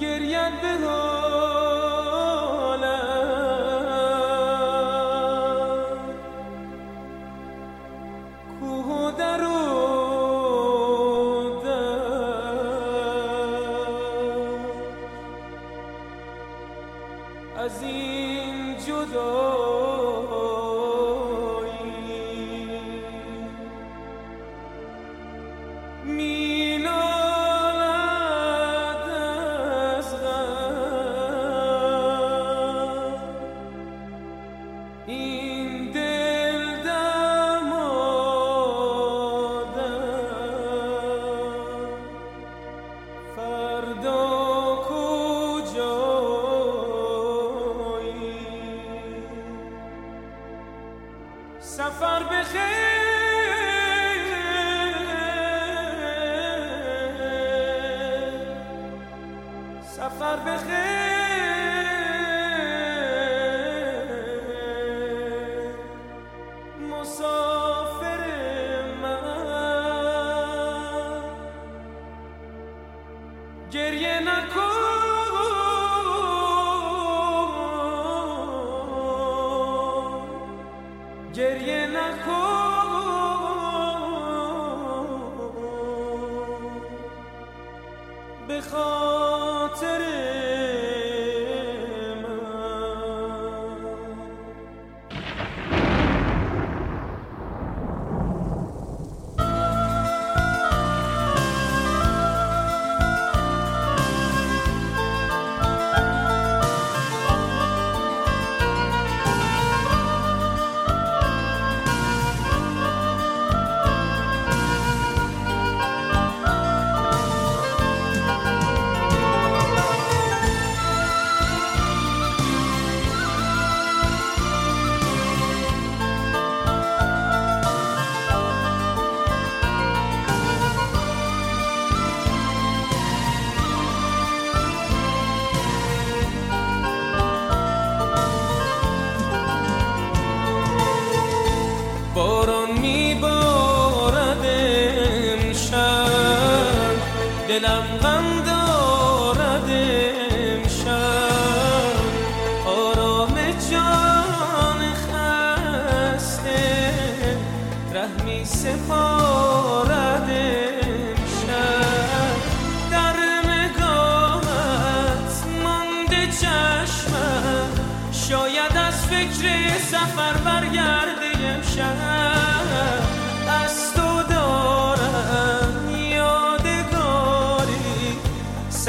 گریم به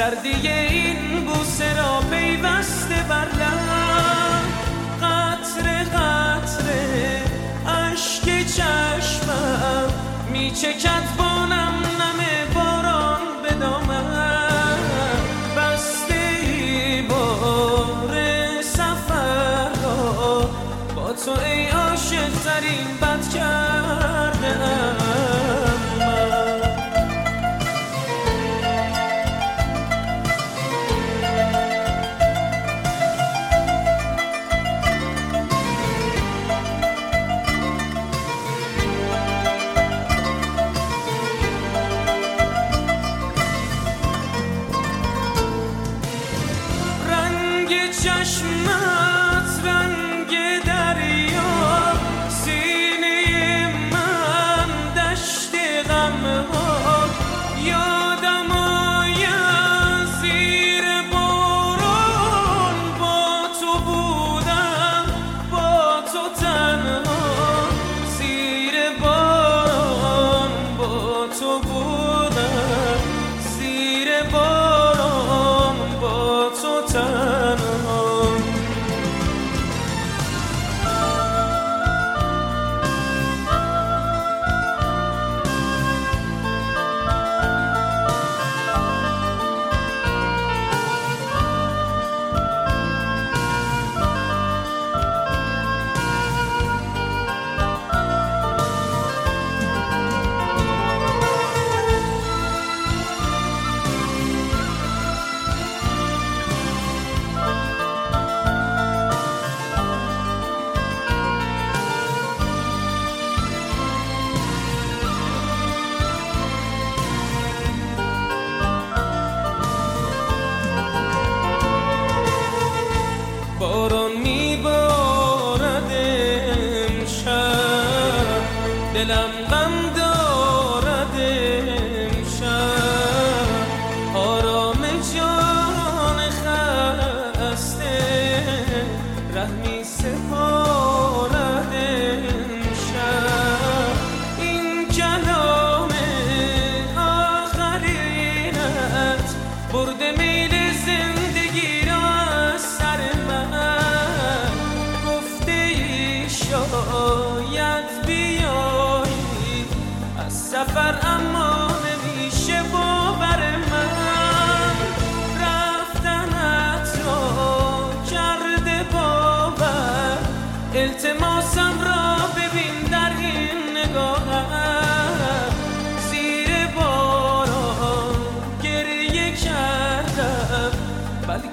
Verdiye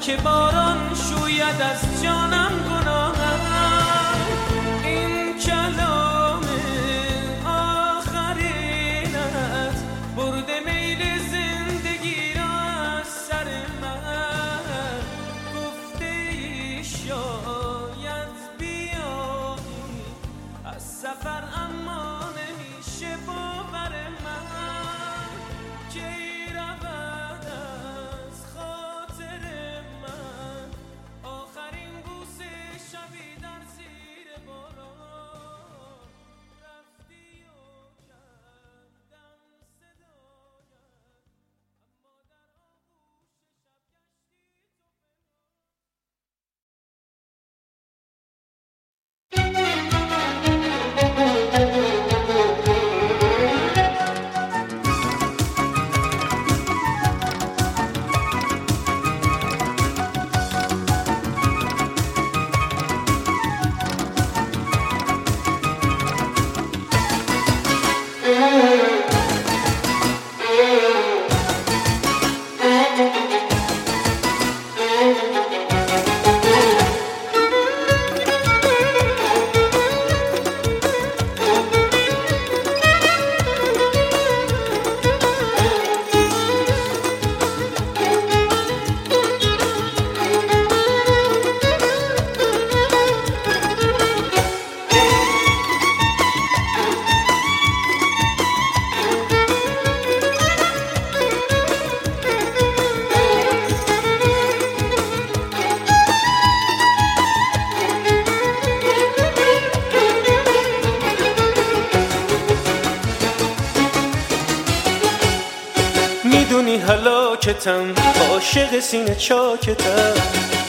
بلکه باران شوید از جانم سینه چاکتم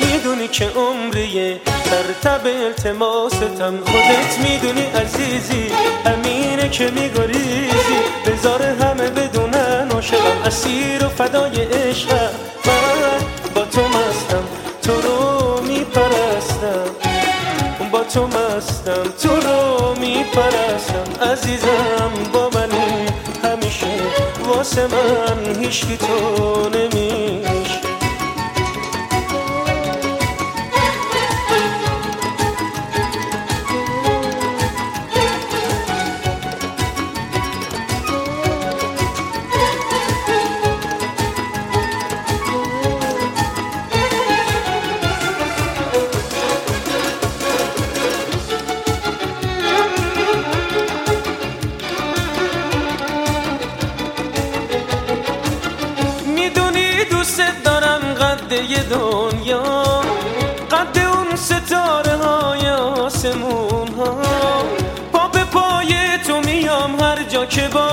می‌دونی که عمریه در تب التماستم. خودت می‌دونی عزیزی همینه که میگریزی. بذار همه بدونن عاشقم اسیر و فدای عشقم. من با تو مستم تو رو میپرستم. با تو مستم تو رو میپرستم. عزیزم با منی همیشه. واسه من هیچکی تو نمیشه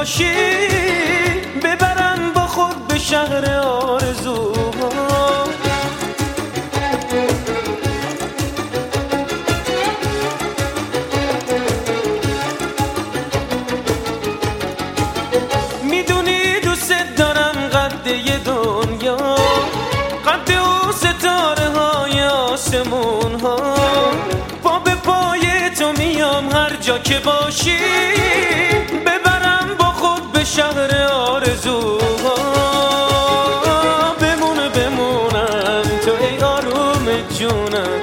باشی ببرم با خود به شهر آرزوها می‌دونی دوست دارم قده دنیا قد او ستاره های آسمون ها. پا به پای تو میام هر جا که باشی. شهر آرزوها بمونه بمونم تو ای آروم جونم.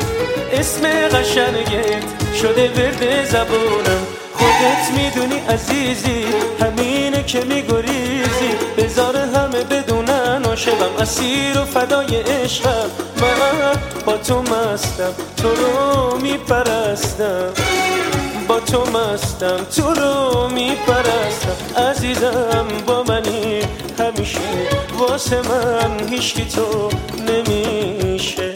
اسم قشنگت شده ورد زبونم. خودت می‌دونی عزیزی همینه که میگریزی. بذار همه بدونن عاشقم اسیر و فدای عشقم. من با تو مستم تو رو میپرستم. با تو مستم تو رو میپرستم. عزیزم با منی همیشه. واسه من هیچکی تو نمیشه.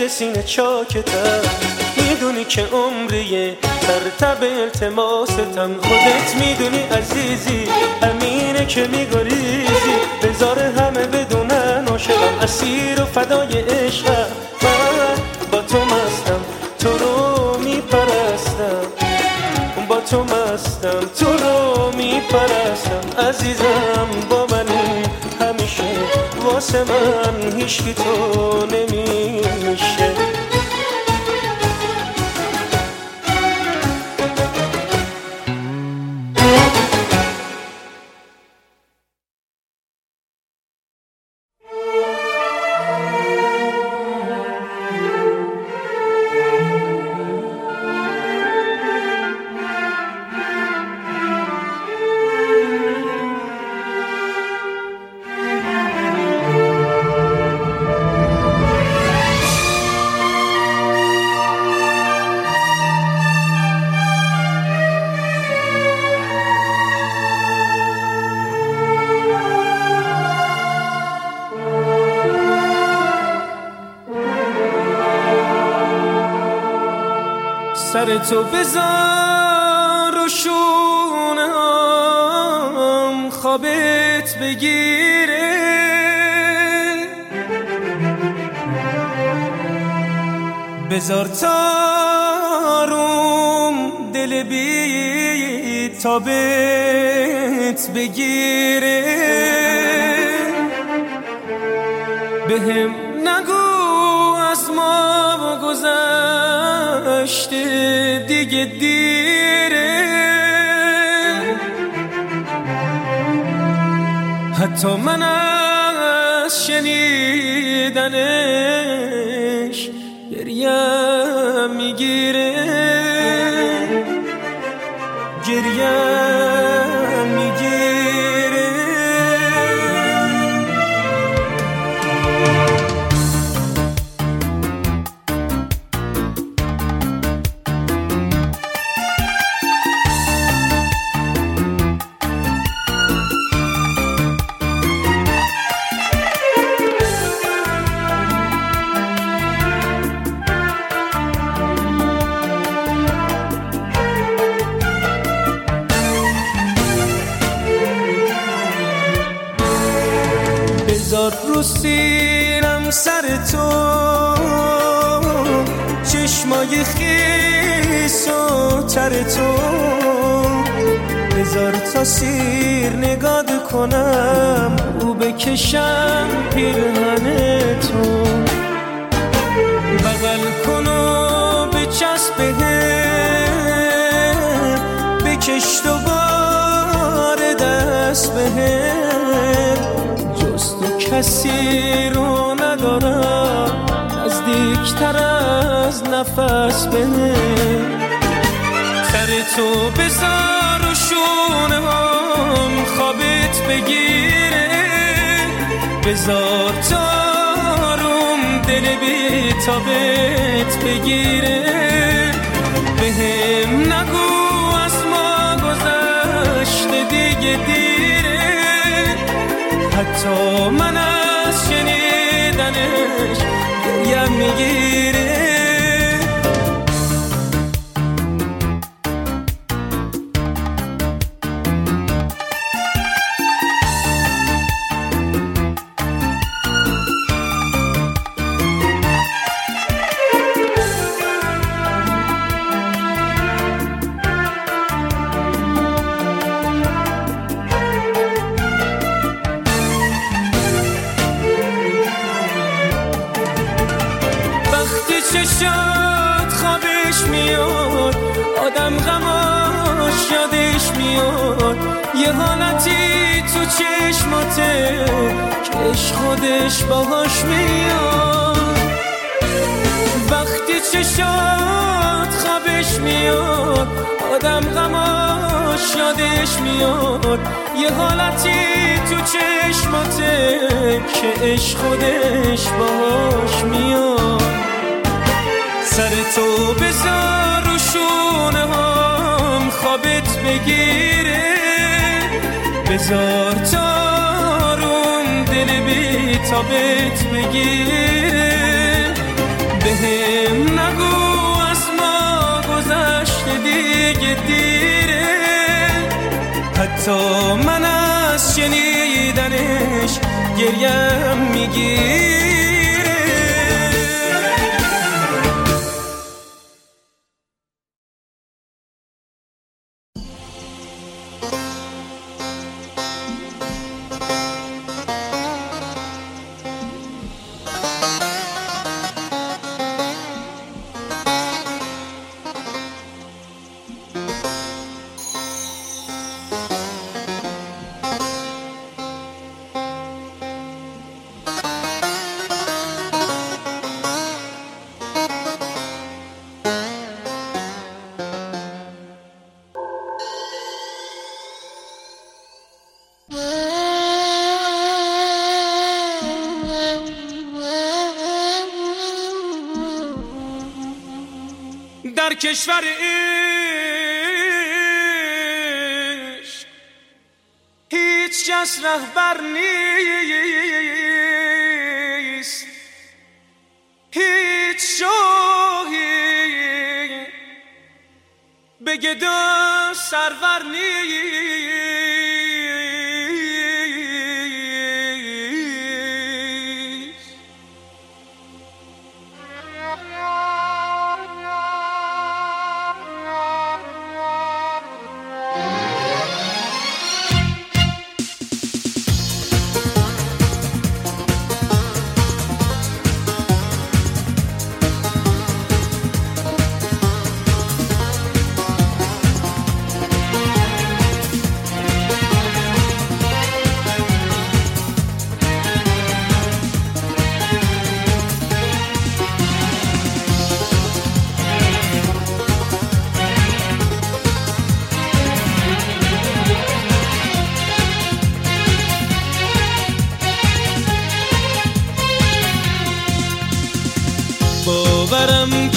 عاشق سینه چاکتم می‌دونی که عمریه ترتب التماستم خودت می‌دونی عزیزی امینه که میگریزی. بذار همه بدونن عاشقم اسیر و فدای عشقم. من با تو مستم تو رو میپرستم. با تو مستم تو رو میپرستم. عزیزم واسه من هیچکی تو نمیشه. تو بذار و شونم خوابت بگیره. بذار تاروم دل بی تابت بگیره. بهم گذشته دیگه دیره. حتی من از شنیدنش گریم می‌گیره. گریم بذار رو سیرم سر تو. چشمای خیس و تر تو. بذار تا سیر نگاد کنم او بکشم پیرهن تو. بغل کن و بچسب بهم بکش دوباره دست بهم کسی رو ندارم. نزدیکتر از نفس بهم سر تو بذار و شونه هم خوابت بگیره. بذار تاروم دل بی تابت بگیره. بهم نگو از ما گذشته دیگه دیره حتی من از شنیدنش گریم می‌گیره میاد. یه حالتی تو چشماته کش خودش باهاش میاد. وقتی چشات خوابش میاد آدم غماش یادش میاد. یه حالتی تو چشماته که عشق خودش باهاش میاد. سر تو بذار رو شونه هم خوابت بگیره. بذار تارون دل بی تابت بگیره. هم نگو از ما گذشته دیگه دیره. حتی من از شنیدنش گریم می‌گیره. کشور عشق هیچ کس رهبر نیست. هیچ شاهی به گدا سرور نیست.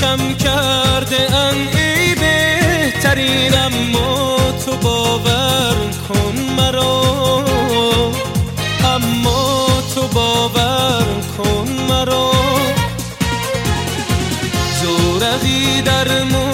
کم کرده ان ای بهترین اما تو باور کن مرا. اما تو باور کن مرا. زورقی در موج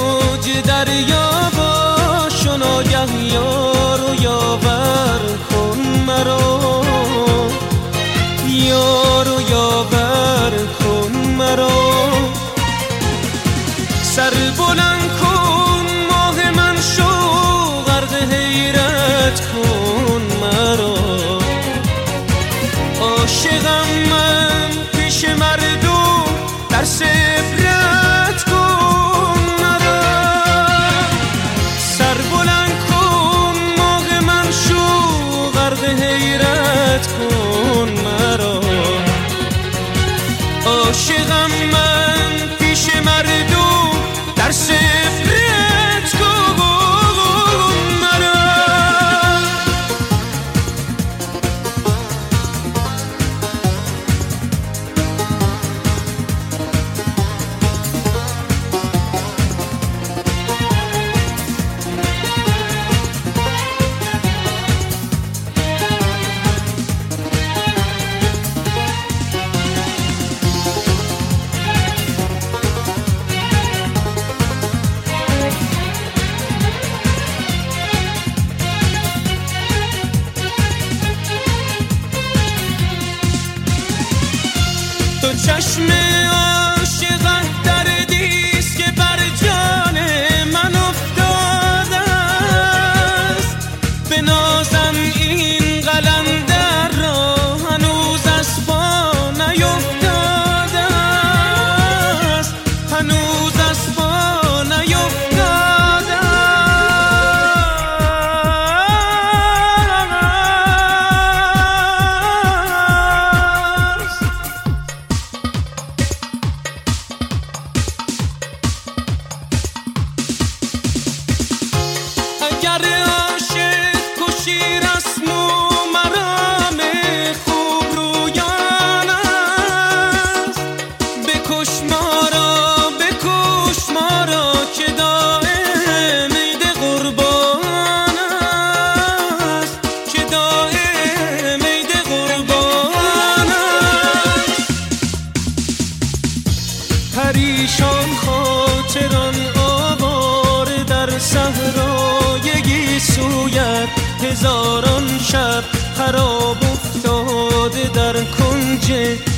در کنج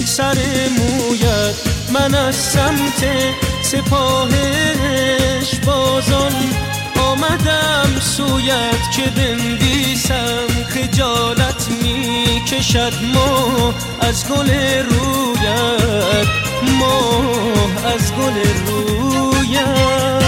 سر مویت من از سمت سپاهش بازان آمدم سویت که بندیسم خجالت می کشد ما از گل رویت ما از گل رویت.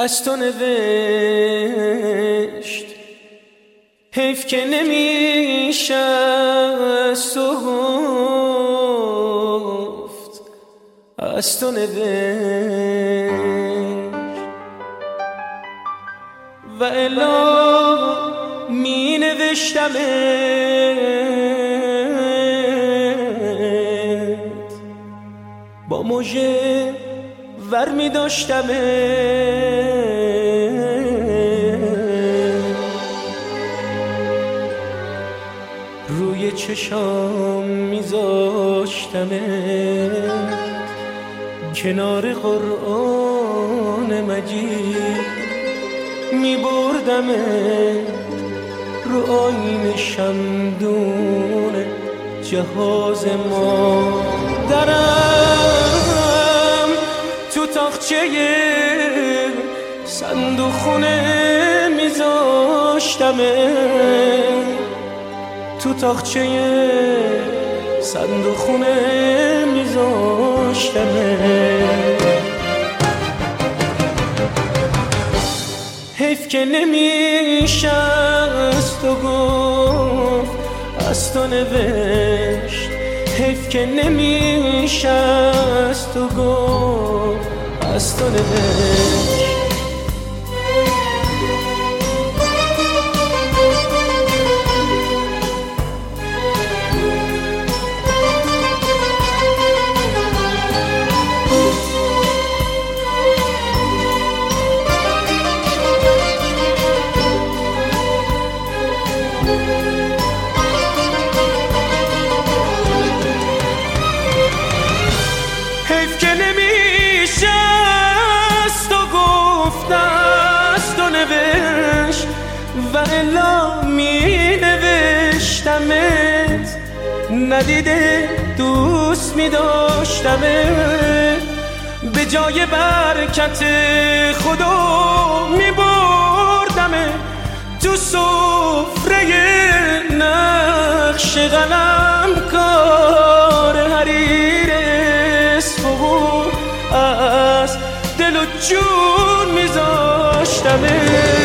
از تو نوشت. حیف که نمیشه از تو گفت از تو نوشت. و الا می با موژه ور می داشتم روی چشام میذاشتم کنار قرآن مجید می بردم رو آین شمدون جهاز ما. درم تاخچه صندوق خونه میذاشتم تو تاخچه صندوق خونه میذاشتم حیف که نمیشه از تو گفت از تو نوشت. حیف که نمیشه از تو گفت از ندیده دوست می داشتمت به جای برکت خدا می بردمت تو سفره نقش غلم کار حریر اسفو از دل و جون میذاشتمه. حیف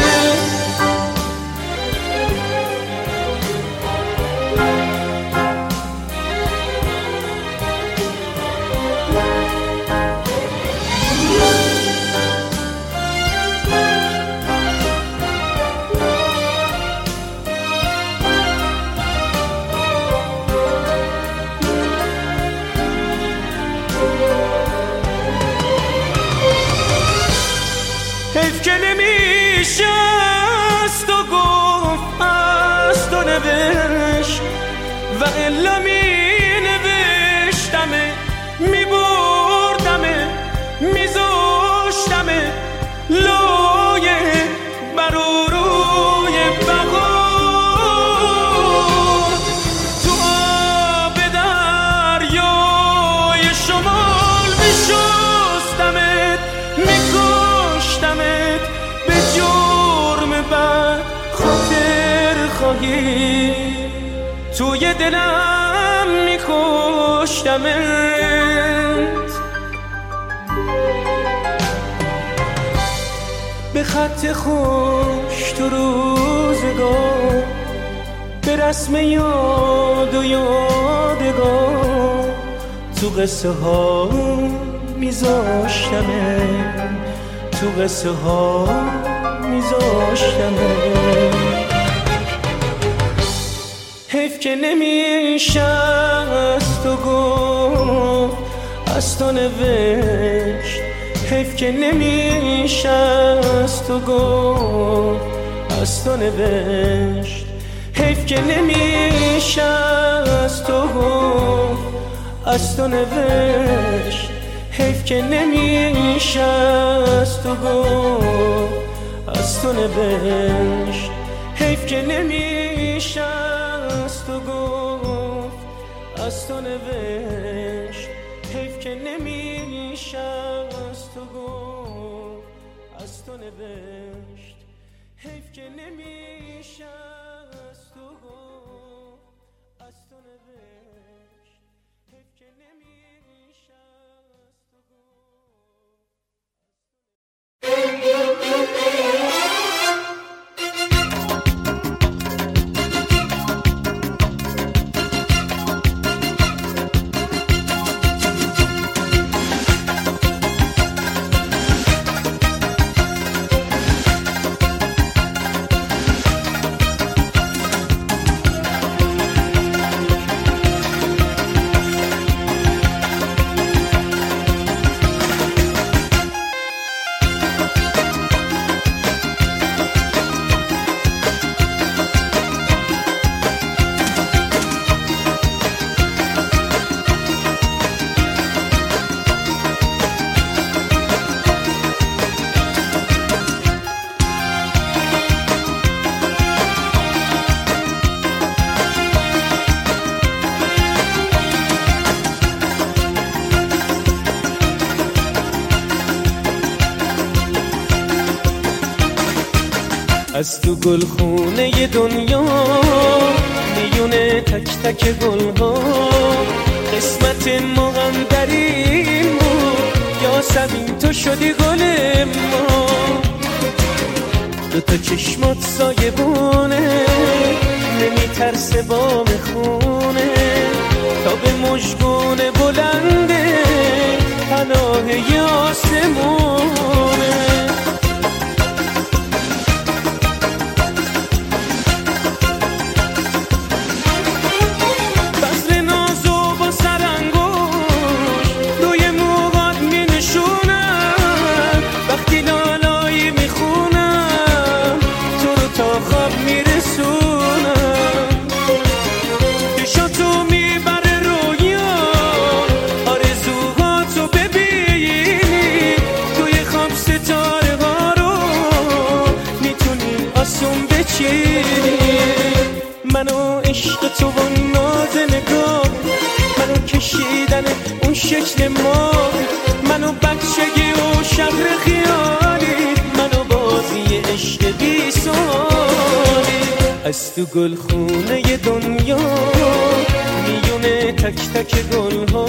حالا می نوشتمه می بردمه می زشتمه لایه بر روی بغور تو آب دریای شمال می شستمت می کشتمت به جرم بر خاطر خواهی. یه دلم میکشتمت به خط خوش تو روزگار به رسم یاد و یادگار تو قصه ها میذاشتمه تو قصه ها میذاشتمه. حیف که نمیشه از تو گفت از تو نوشت. حیف که نمیشه از تو گفت از تو نوشت. حیف که نمیشه از تو گفت از تو نوشت. حیف که نمیشه از تو گفت از تو نوشت. حیف که گفت از تو نوشت حیف که نمیشه از تو گفت از تو نوشت حیف که نمیشه تو گل خونه دنیا میونه تک تک گل ها قسمت ما هم در این بود تو شدی گل ما. دو تا چشمات سایه بونه نمیترسه بام خونه. تا به مشگون بلنده پناه یاسمونه. شکل ما منو بچگی و شهر خیالی. منو بازی عشق بی سالی. از تو گل خونه دنیا میونه تک تک گل ها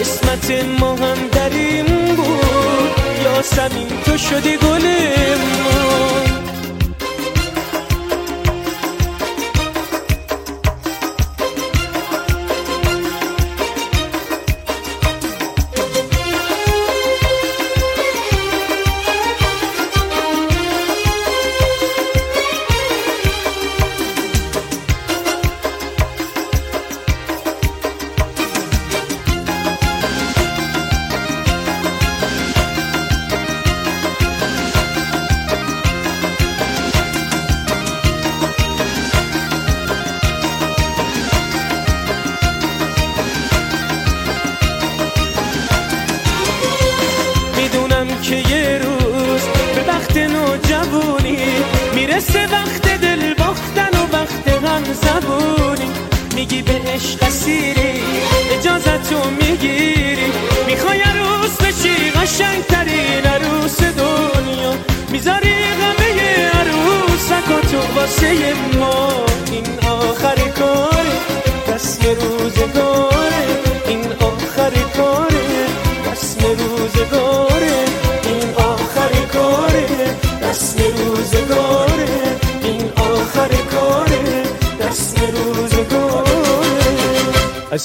قسمت ما هم در این بود. یا سمین تو شدی گل ما می‌گیری می‌خوای عروس بشی قشنگ ترین عروس دنیا. می‌ذاری غمه عروسک و تو واسه ما.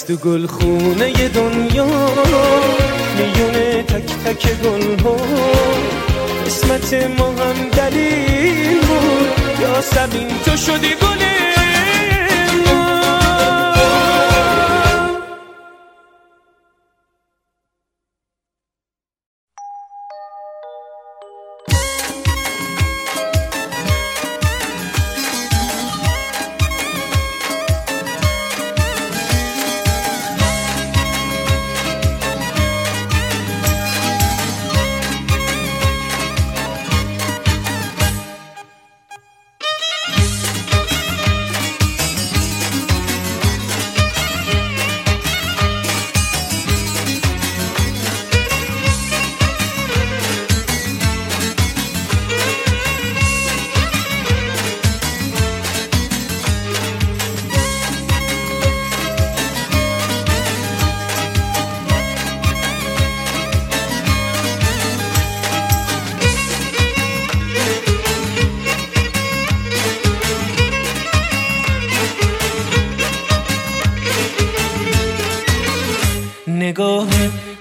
تو گل خونه دنیا میونه تک تک گل ها قسمت ما هم دلیل بود یا سبین تو شدی گلی. نگاه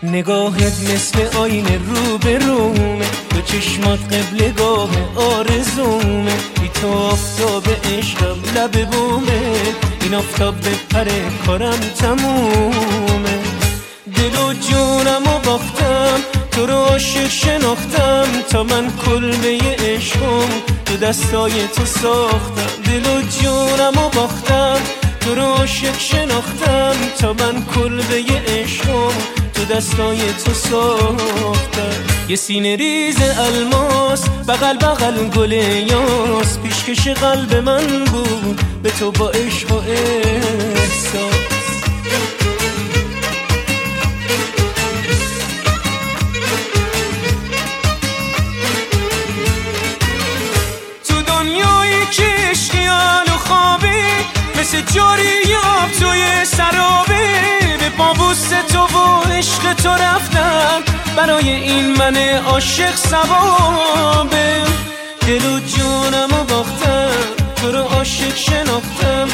نگاهت مثل آینه رو به رومه تو چشمات قبل گاه آرزومه. بی تو آفتاب عشقم لب بومه. این آفتاب پره کارم تمومه. دل و جونم و باختم تو رو عاشق شناختم. تا من کلبه عشقم تو دستای تو ساختم. دل و جونم و باختم. تو رو عاشق شناختم تا من کلبه عشقم تو دستای تو ساختم یه سینه ریز الماس بغل بغل گل یاس. پیشکش قلب من بود به تو با عشق و احساس. مثل جاری آب توی سرابه به. بابوس تو و عشق تو رفتم. برای این من عاشق سوابه دل و جونم و باختم. تو رو عاشق شناختم.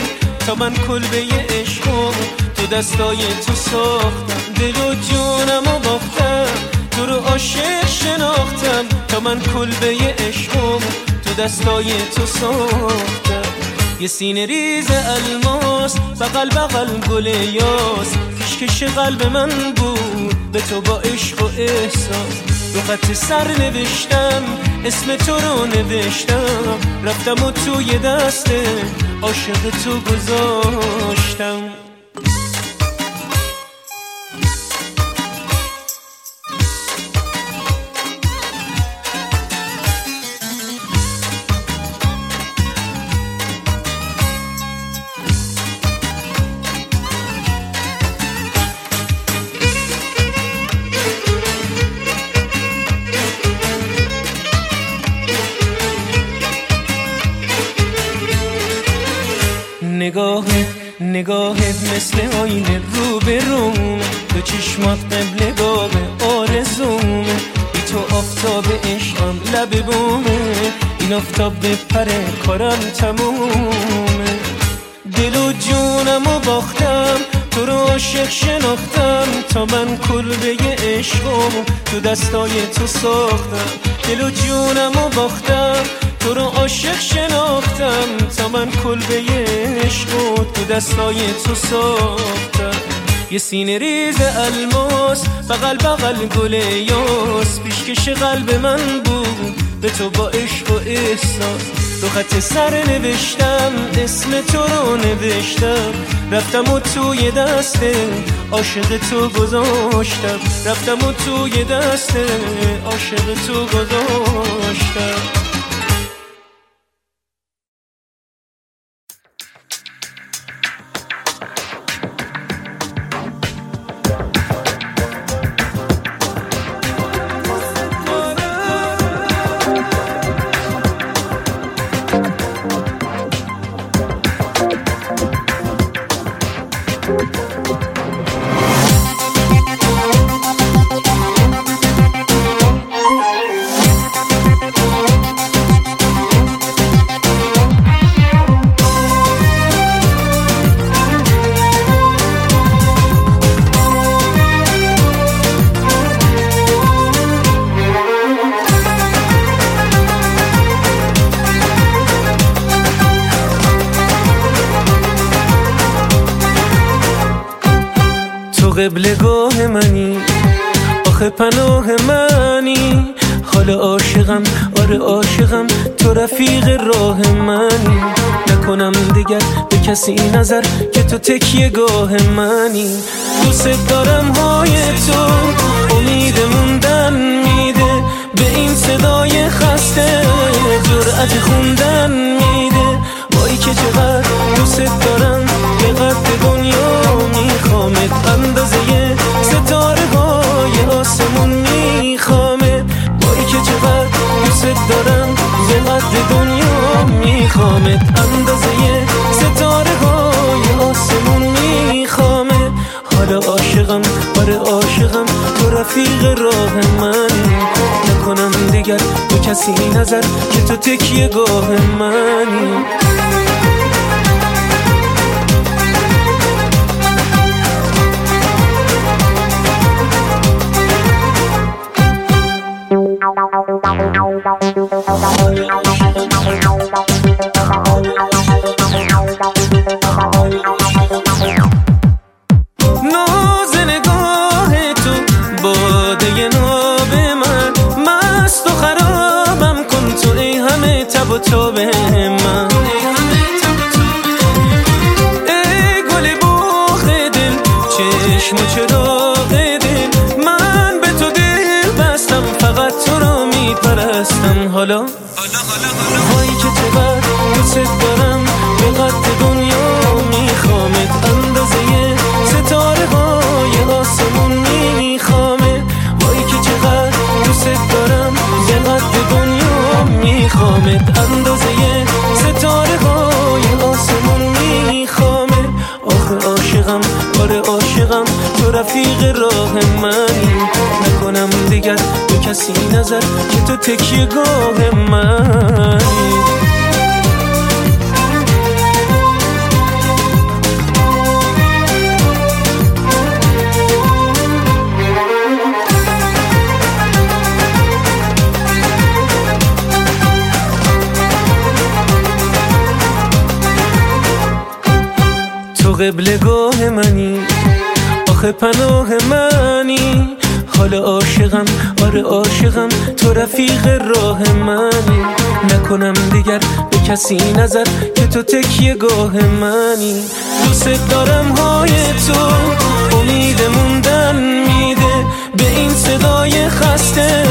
تا من کلبه عشقم تو دستای تو ساختم. دل و جونم و باختم. تو رو عاشق شناختم. تا من کلبه عشقم تو دستای تو ساختم. یه سینه ریز الماس بغل بغل گل یاس. پیشکش قلب من بود به تو با عشق و احساس. رو خط سر نوشتم اسم تو رو نوشتم. رفتم و توی دست عاشق تو گذاشتم. ساختم. دل و جونم و باختم. تو رو عاشق شناختم. تا من کلبه عشق تو دستای تو ساختم. یه سینه ریز الماس بغل بغل گل یاس. پیشکش قلب من بود به تو با عشق و احساس. رو خط سر نوشتم اسم تو رو نوشتم. رفتم و توی دست عاشق تو گذاشتم. رفتم و توی دست عاشق تو گذاشتم. پناه منی. حال عاشقم آره عاشقم تو رفیق راه منی. نکنم دیگر به کسی نظر که تو تکیه گاه منی. دوست دارم های تو امید موندن میده. به این صدای خسته جرأت خوندن میده. وای که چقدر دوست دارم به قد دنیا میخوامت قد دنیا میخوامت اندازه ستاره های آسمون میخوامه. حالا عاشقم آره عاشقم تو رفیق راه من. نکنم دیگر تو کسی نظر که تو تکیه گاه منی ناز و تاب من. ای گل باغ دل چشم و دل. من به تو دل بستم فقط تو را میپرستم. حالا؟ هایی که چقدر دوست دارم به قد دنیا میخوامت اندازه ستاره های آسمون میخوامه وای که چقدر دوست دارم به قد دنیا میخوامت رفیق راه منی نکنم دیگر به کسی نظر که تو تکیه گاه منی تو قبلگاه منی. آخه پناه منی. حال عاشقم آره عاشقم تو رفیق راه منی. نکنم دیگر به کسی نظر که تو تکیه گاه منی. دوست دارم های تو امید موندن میده. به این صدای خسته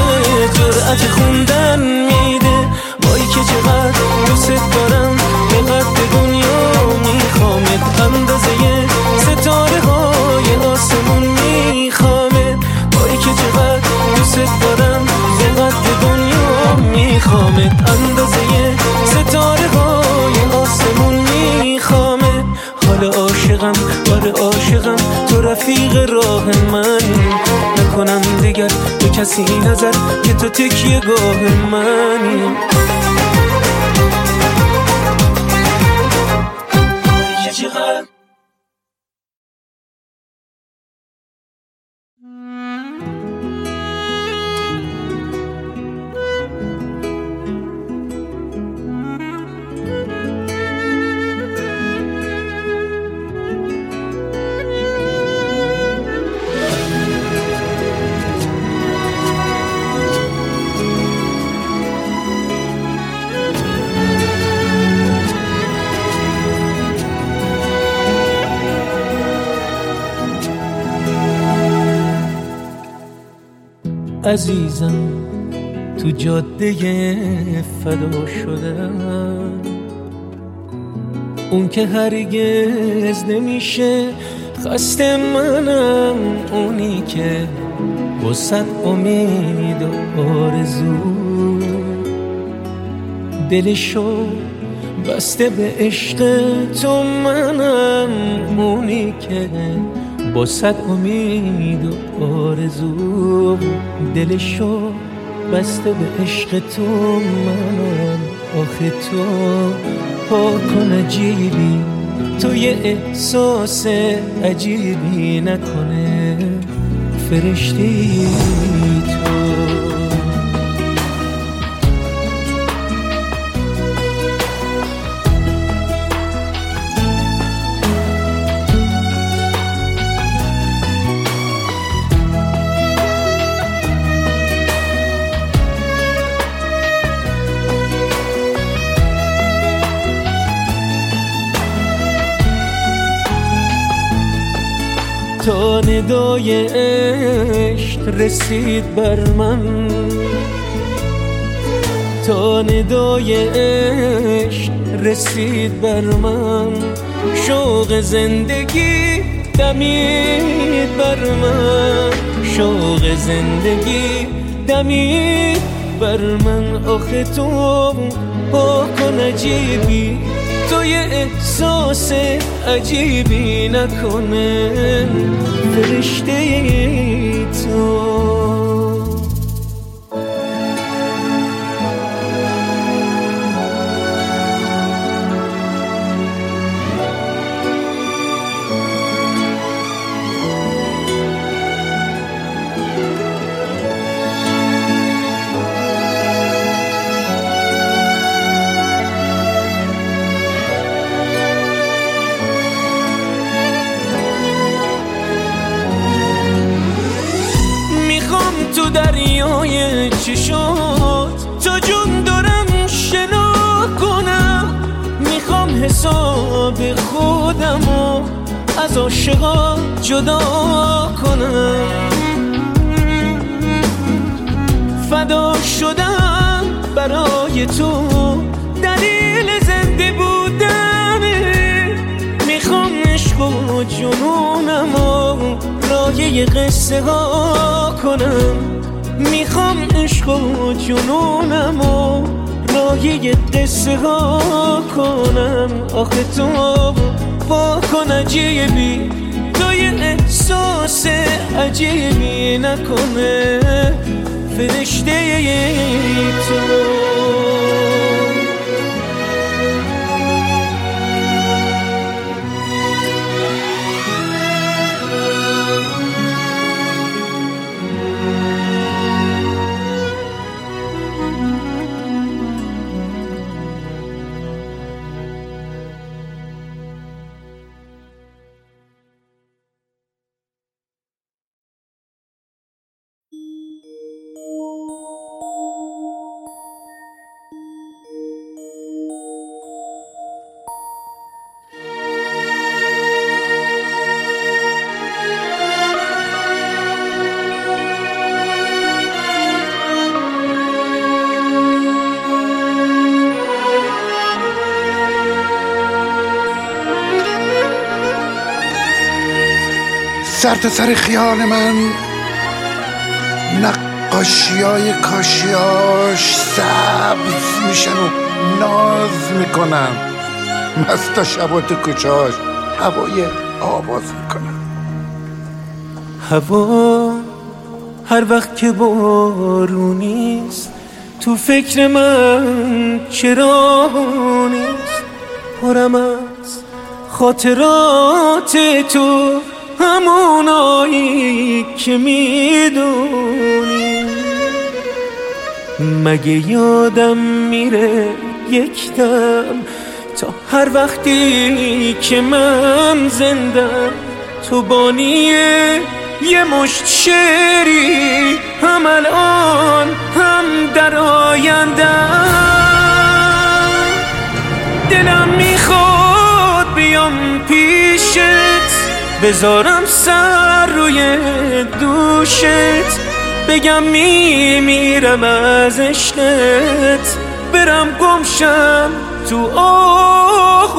جرأت خوندن میده. وای که چقدر دوست دارم به قد دنیا میخوامت اندازه ستاره های آسمون میخوامه. وای که چقدر دوست دارم به قد دنیا میخوامت اندازه ستاره های آسمون میخوامه. حال عاشقم آره عاشقم تو رفیق راه منی نکنم دیگر به کسی نظر که تو تکیه گاه منی عزیزم تو جاده فدا شدم اون که هرگز نمیشه خسته منم اونی که با صد امید و آرزو. دلشو بسته به عشق تو منم اونی که با صد امید و آرزو. دلشو بسته به عشق تو منم آخه تو. پاک و نجیبی تو یه احساس عجیبی نکنه. فرشتی تو. تا ندای عشق رسید بر من. تا ندای عشق رسید بر من. شوق زندگی دمید بر من. شوق زندگی دمید بر من. آخه تو با کن عجیبی. تو یه احساس عجیبی نکنه. فرشته تو. از عاشقا جدا کنم. فدا شدم برای تو. دلیل زنده بودنه می‌خوام عشق و جنونم و رایه قصه ها کنم. می‌خوام عشق و جنونم و راهی قصه ها کنم. آخه تو با کن عجیبی تو یه احساس عجیبی نکنه. فرشته تو. سر تا سر خیال من. نقاشی های کاشیاش سبز میشن و ناز می‌کنن. مستا شبا تو کچاش هوای آواز می‌کنن. هوا هر وقت که بارونیست تو فکر من چرا نیست؟ پرم از خاطرات تو. همونایی که می‌دونی. مگه یادم میره یک دم تا هر وقتی که من زندم تو بانیه یه مشت شعری هم الان هم در آینده دلم می‌خواد بیام پیشت بذارم سر روی دوشت. بگم میمیرم از عشقت. برم گمشم تو آغوشت.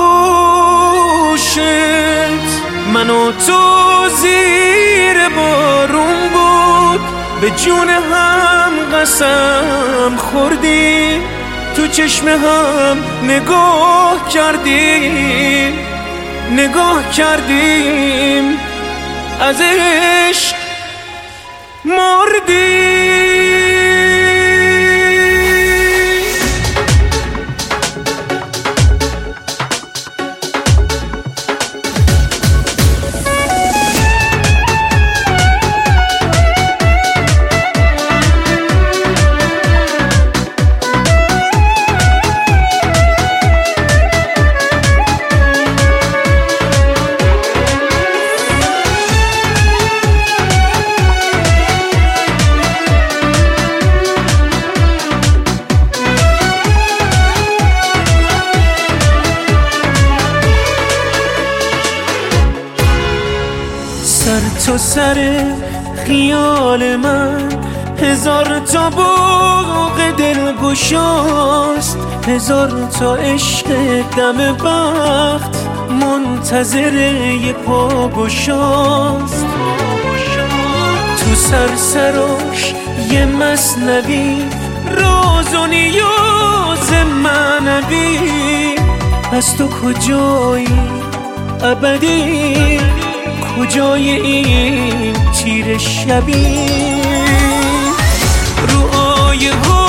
منو تو زیر بارون بود. به جون هم قسم خوردی. تو چشم هم نگاه کردی. نگاه کردیم از عشق مردیم. سر خیال من. هزار تا بوق دل گشاست هزار تا عشق دم بخت. منتظر یه پا گشاست. تو سرسراش یه مصنبی راز و نیاز منوی از تو کجایی ابدی؟ کجای این تیر شبی؟ رو آیه های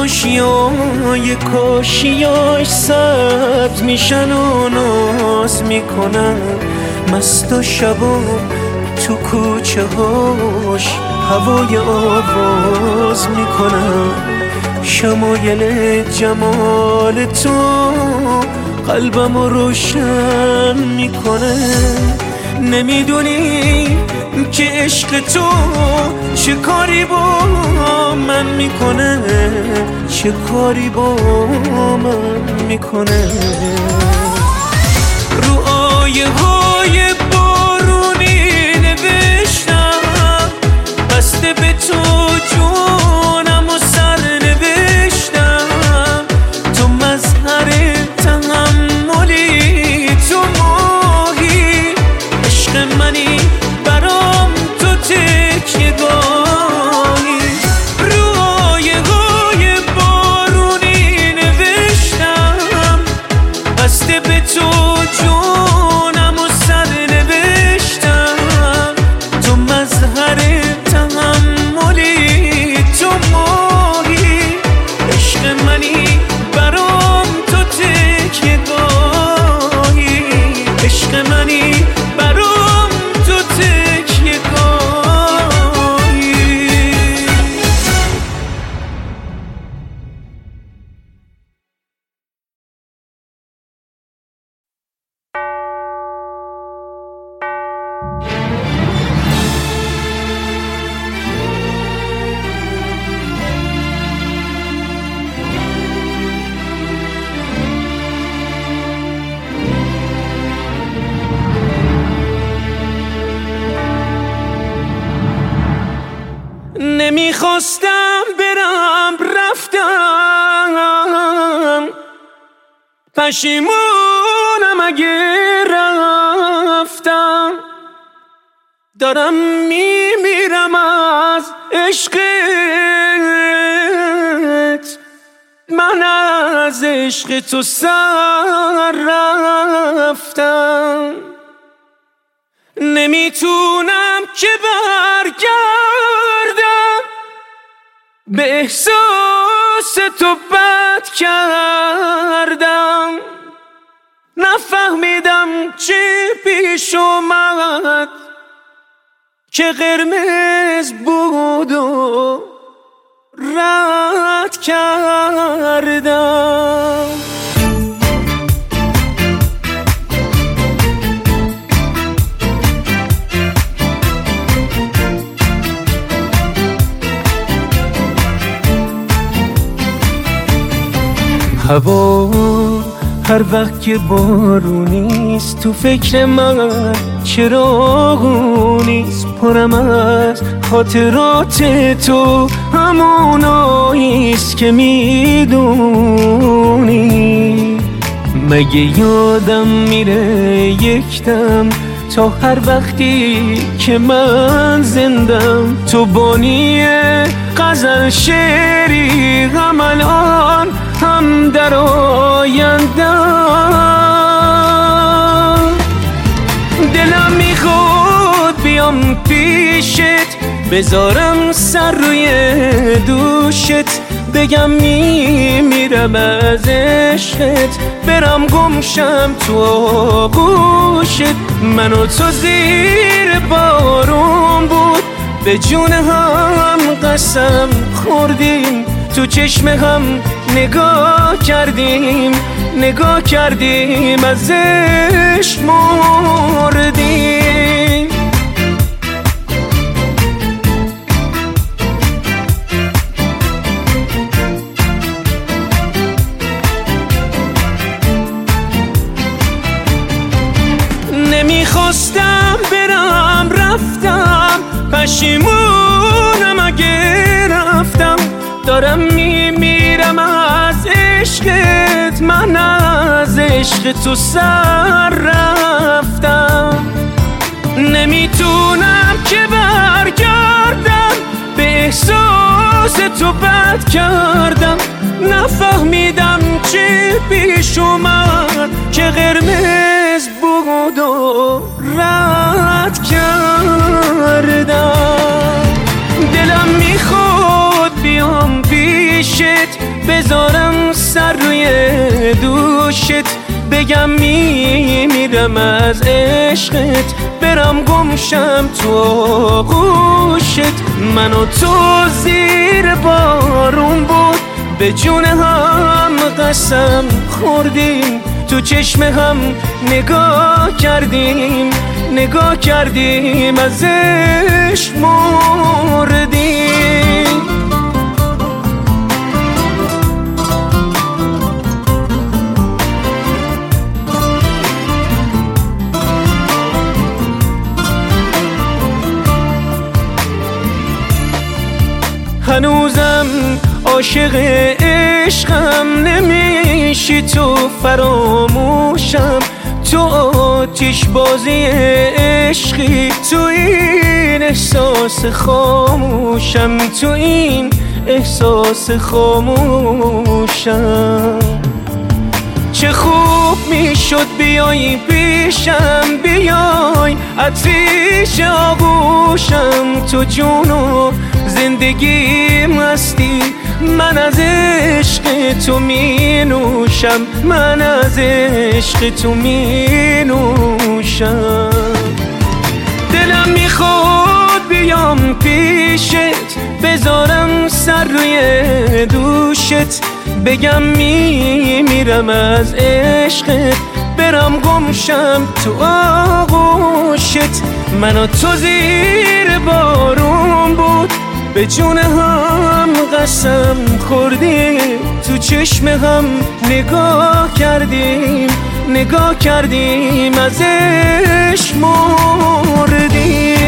نقاشیای کاشیاش سبز میشن و ناز می‌کنن. مست و شبا تو کوچه هاش هوای آواز می‌کنن. شمایل جمال تو قلبم رو روشن می‌کنه. نمی‌دونی که عشق تو چه کاری با من می‌کنه؟ چه کاری با من می‌کنه؟ رو آیه های نمی‌خواستم برم رفتم. پشیمونم اگه رفتم. دارم میمیرم از عشقت. من از عشق تو سر رفتم. نمی‌تونم که برگردم. به احساس تو بد کردم. نفهمیدم چی پیش اومد که قرمز بود و رد کردم. هوا هر وقت که بارونیست تو فکر من چراغونیست پرم از خاطرات تو هموناییست که می‌دونی. مگه یادم میره یک دم تا هر وقتی که من زندم تو بانی غزل شعری هم در آیندم دلم می‌خواد بیام پیشت بذارم سر روی دوشت. بگم میمیرم از عشقت برم گمشم تو آغوشت. منو تو زیر بارون بود به جون هم قسم خوردیم. تو چشم هم نگاه کردیم نگاه کردیم ازش مردیم. نمی‌خواستم برم رفتم رفتم دارم میمیرم از عشقت. من از عشق تو سر رفتم. نمی‌تونم که برگردم. به احساس تو بد کردم. نفهمیدم چه پیش اومد. که قرمز بود و رد کردم. پیشت بذارم سر روی دوشت. بگم میمیرم از عشقت برم گمشم تو آغوشت. منو تو زیر بارون بود به جون هم قسم خوردیم. تو چشم هم نگاه کردیم نگاه کردیم ازش مردیم هنوزم عاشق عشقم نمیشی تو فراموشم. تو آتیش بازی عشقی تو این احساس خاموشم. تو این احساس خاموشم. چه خوب می‌شد بیای پیشم بیای عطیش آغوشم. تو جونو زندگی مستی من از عشق تو می نوشم من از عشق تو می نوشم دلم می‌خواد بیام پیشت. بذارم سر روی دوشت. بگم میمیرم از عشقت. برم گمشم تو آغوشت. منو تو زیر بارون بود. به جون هم قسم خوردیم تو چشم هم نگاه کردیم نگاه کردیم ازش مردیم.